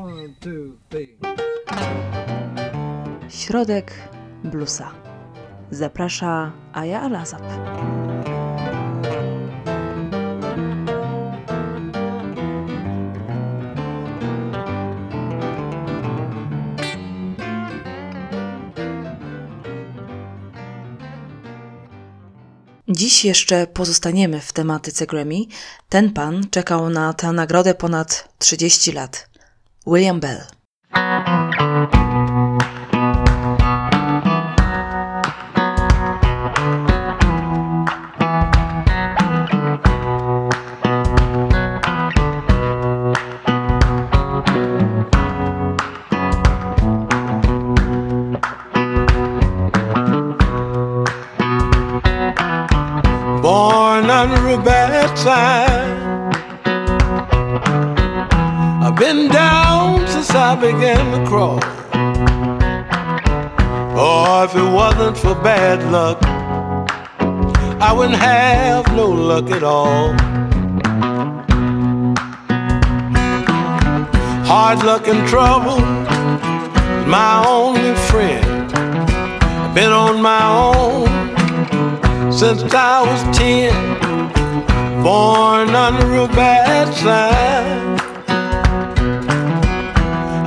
One, two, three. Środek bluesa. Zaprasza Aja Alazap. Dziś jeszcze pozostaniemy w tematyce Grammy. Ten pan czekał na tę nagrodę ponad 30 lat. William Bell. born under a bad sign. I've been down I began to crawl. Oh, if it wasn't for bad luck, I wouldn't have no luck at all. Hard luck and trouble, my only friend. I've been on my own since I was ten. Born under a bad sign.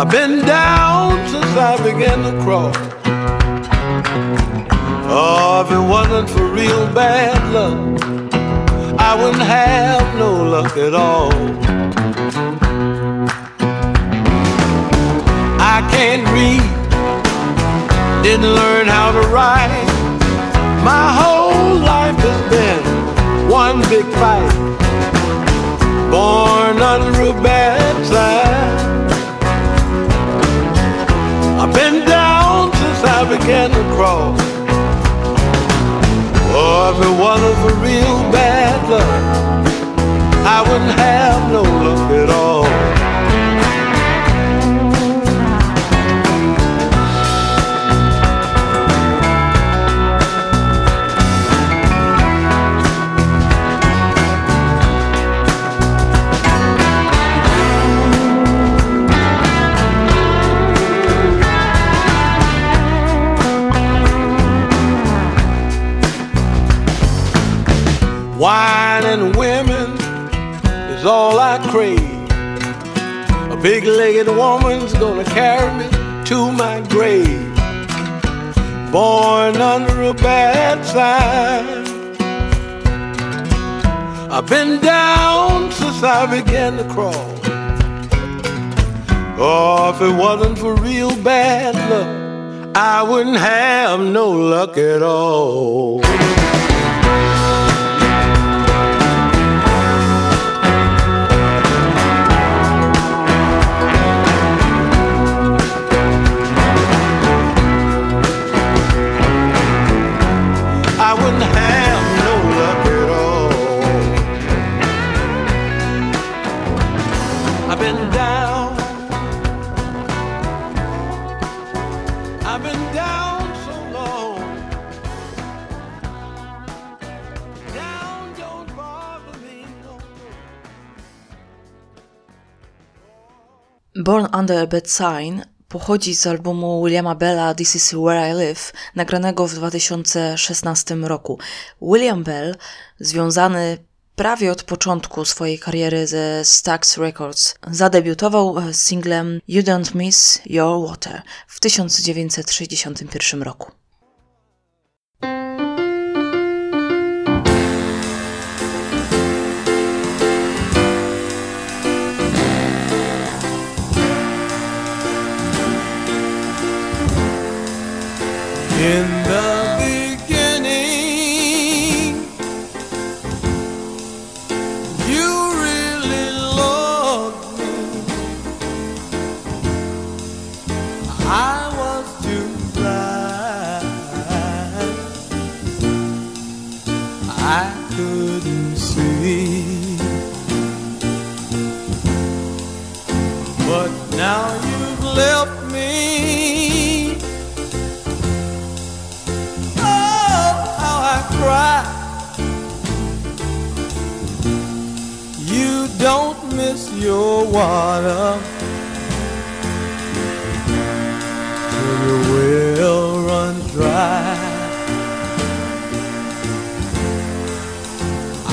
I've been down since I began to crawl. Oh, if it wasn't for real bad luck, I wouldn't have no luck at all. I can't read, didn't learn how to write. My whole life has been one big fight. Born under a bad every one of a real bad luck. I wouldn't have no Wine and women is all I crave. A big legged woman's gonna carry me to my grave. Born under a bad sign. I've been down since I began to crawl. Oh, if it wasn't for real bad luck, I wouldn't have no luck at all. Under a Bad Sign pochodzi z albumu Williama Bella This Is Where I Live, nagranego w 2016 roku. William Bell, związany prawie od początku swojej kariery ze Stax Records, zadebiutował singlem You Don't Miss Your Water w 1961 roku. in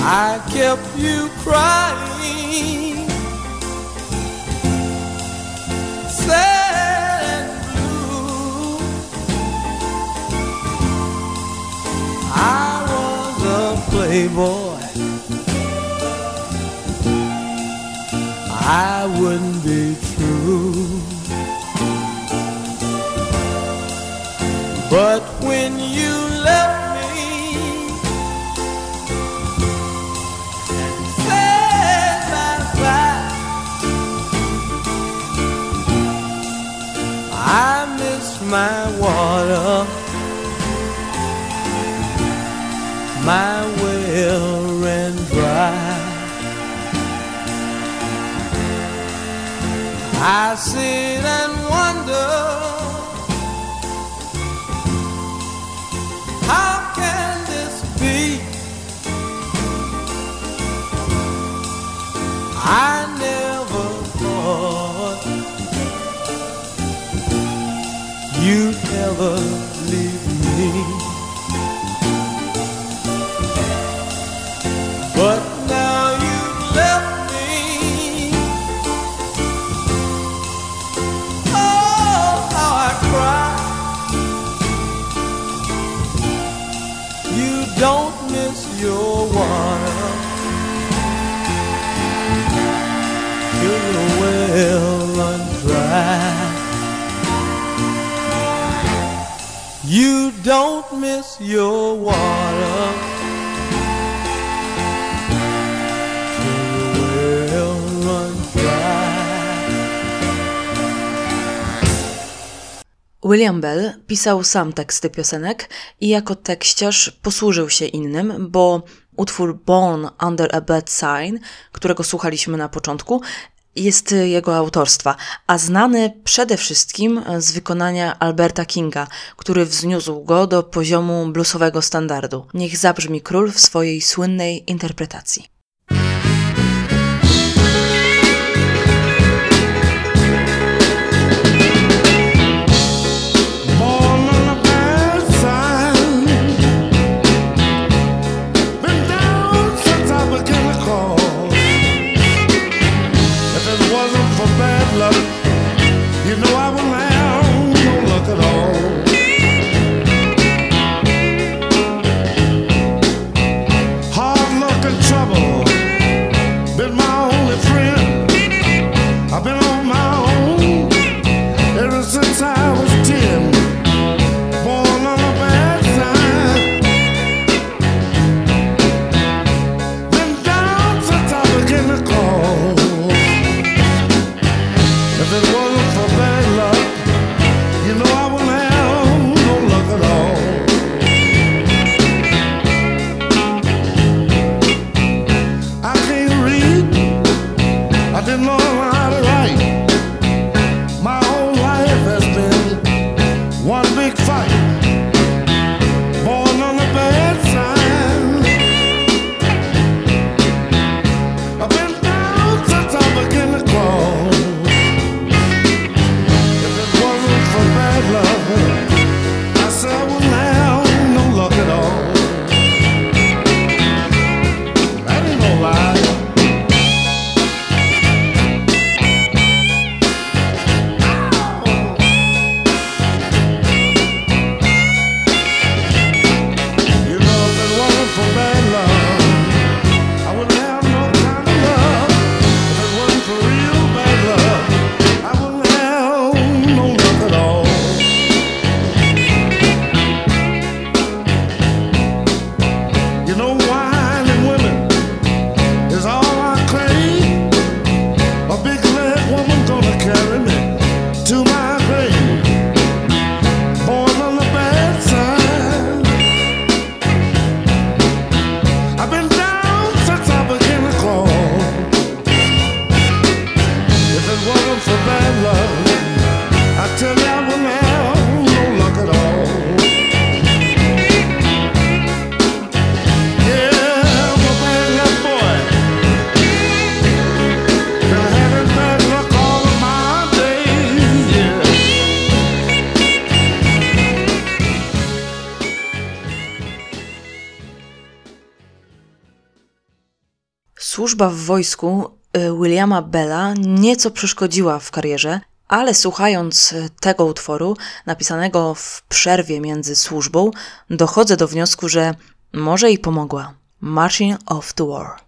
I kept you crying, sad and blue. I was a playboy. I wouldn't be true. But when you my water, my well ran dry. I sit and wonder how can this be? I lover. You don't miss your water. Dry. William Bell pisał sam teksty piosenek i jako tekściarz posłużył się innym, bo utwór Born Under a Bad Sign, którego słuchaliśmy na początku, jest y, jego autorstwa, a znany przede wszystkim y, z wykonania Alberta Kinga, który wzniósł go do poziomu bluesowego standardu. Niech zabrzmi król w swojej słynnej interpretacji. Służba w wojsku y, Williama Bella nieco przeszkodziła w karierze, ale słuchając y, tego utworu, napisanego w przerwie między służbą, dochodzę do wniosku, że może i pomogła. Marching of the War.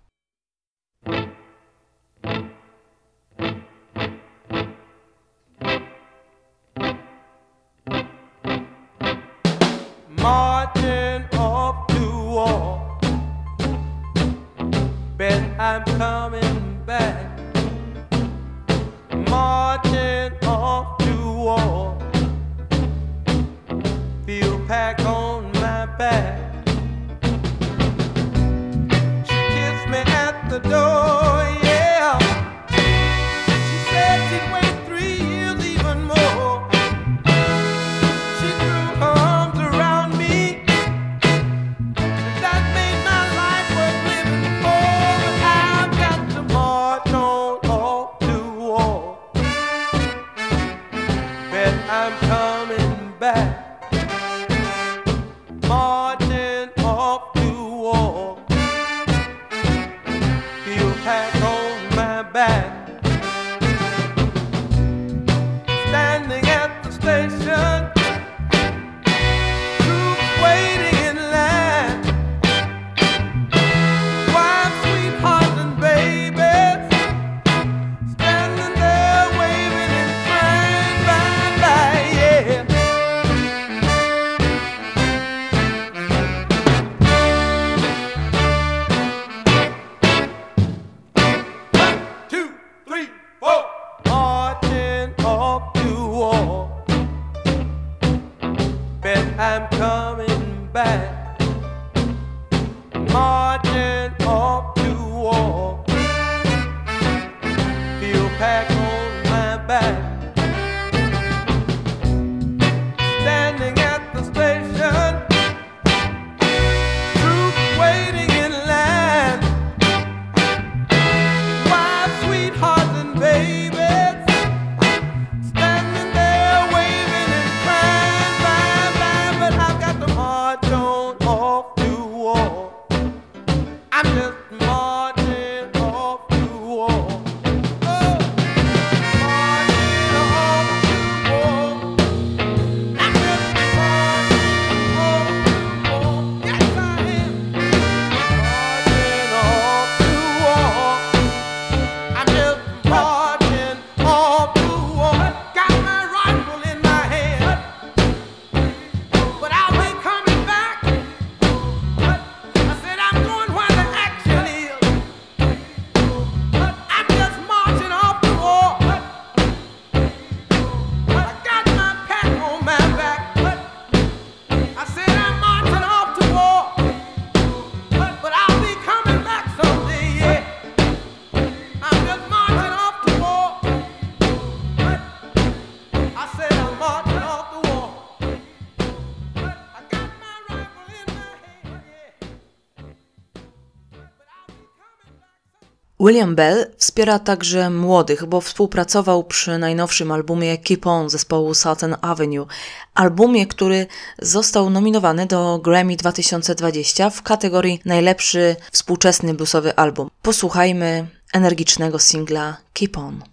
William Bell wspiera także młodych, bo współpracował przy najnowszym albumie Keep On zespołu Sutton Avenue, albumie, który został nominowany do Grammy 2020 w kategorii najlepszy współczesny bluesowy album. Posłuchajmy energicznego singla Keep On.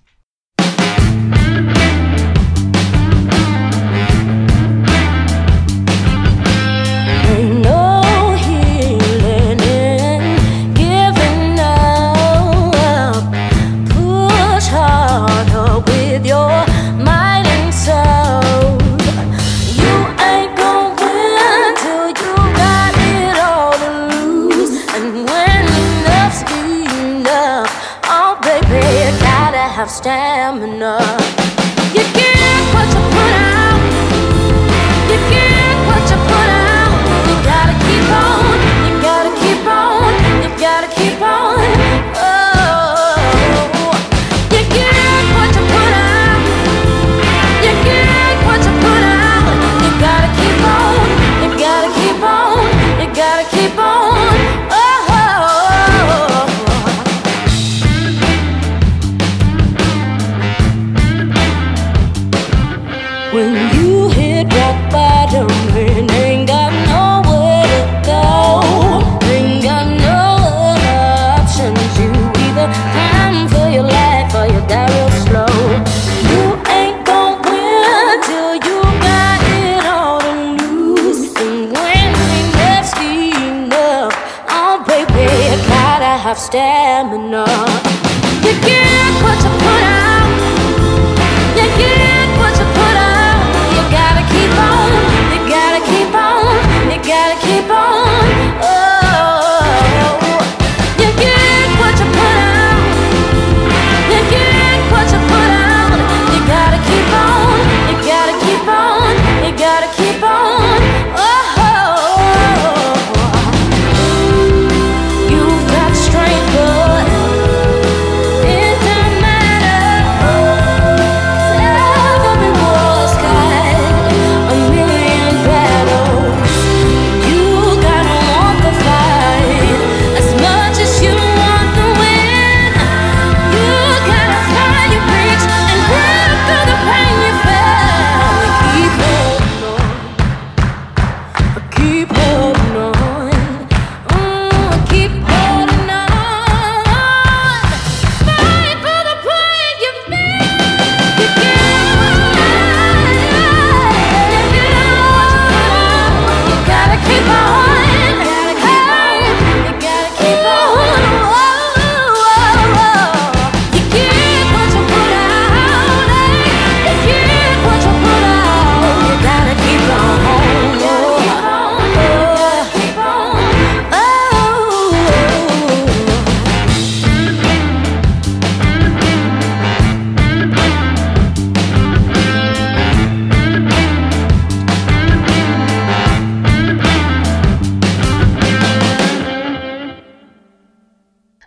have stamina. You stamina.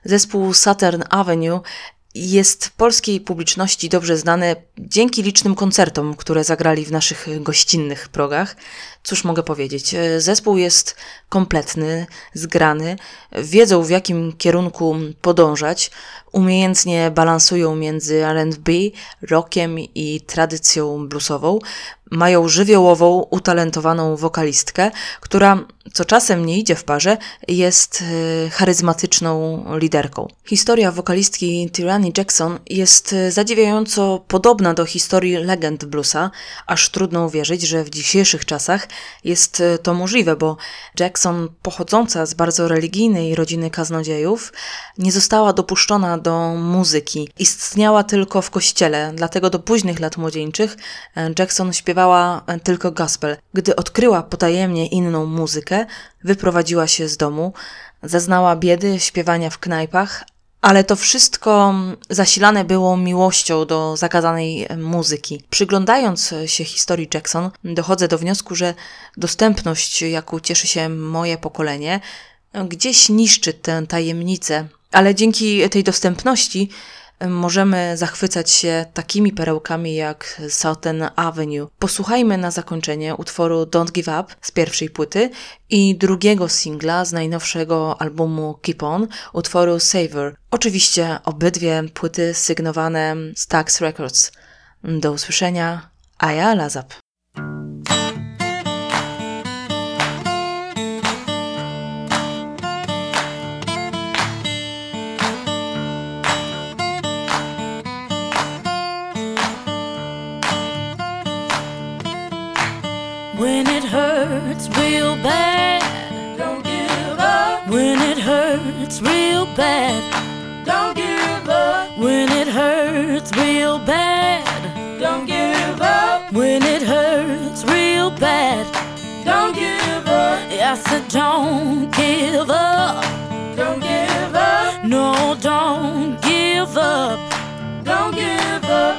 Zespół Saturn Avenue jest polskiej publiczności dobrze znany dzięki licznym koncertom, które zagrali w naszych gościnnych progach. Cóż mogę powiedzieć? E, Zespół jest kompletny, zgrany, wiedzą w jakim kierunku podążać, umiejętnie balansują między RB, rockiem i tradycją bluesową. Mają żywiołową, utalentowaną wokalistkę, która, co czasem nie idzie w parze, jest e, charyzmatyczną liderką. Historia wokalistki Tyranny Jackson jest e, zadziwiająco podobna do historii legend bluesa, aż trudno uwierzyć, że w dzisiejszych czasach jest e, to możliwe, bo Jackson, pochodząca z bardzo religijnej rodziny kaznodziejów, nie została dopuszczona do muzyki. Istniała tylko w kościele, dlatego do późnych lat młodzieńczych e, Jackson śpiewała e, tylko gospel. Gdy odkryła potajemnie inną muzykę, wyprowadziła się z domu, zaznała biedy śpiewania w knajpach, ale to wszystko zasilane było miłością do zakazanej muzyki. Przyglądając się historii Jackson, dochodzę do wniosku, że dostępność, jaką cieszy się moje pokolenie, gdzieś niszczy tę tajemnicę. Ale dzięki tej dostępności możemy zachwycać się takimi perełkami jak Southern Avenue. Posłuchajmy na zakończenie utworu Don't Give Up z pierwszej płyty i drugiego singla z najnowszego albumu Keep On, utworu Savor. Oczywiście obydwie płyty sygnowane Stax Records. Do usłyszenia, a ja Lazap. I said, don't give up. Don't give up. No, don't give up. Don't give up.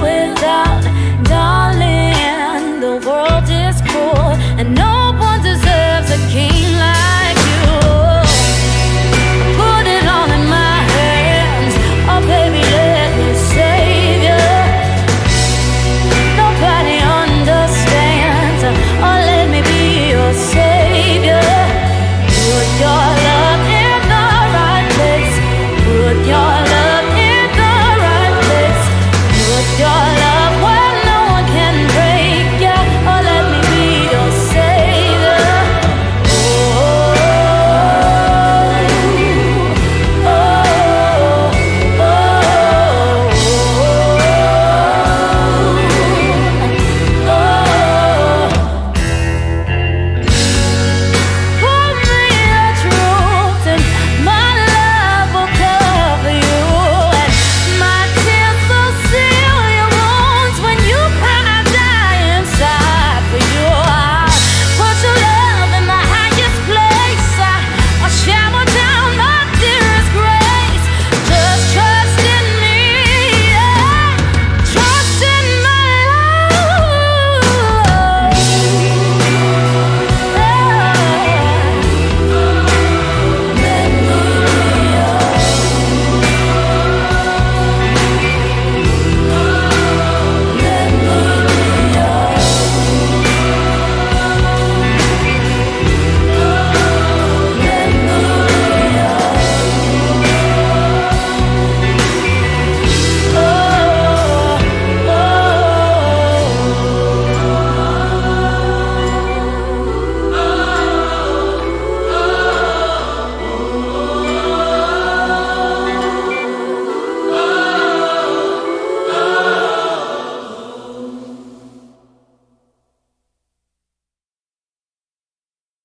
Without.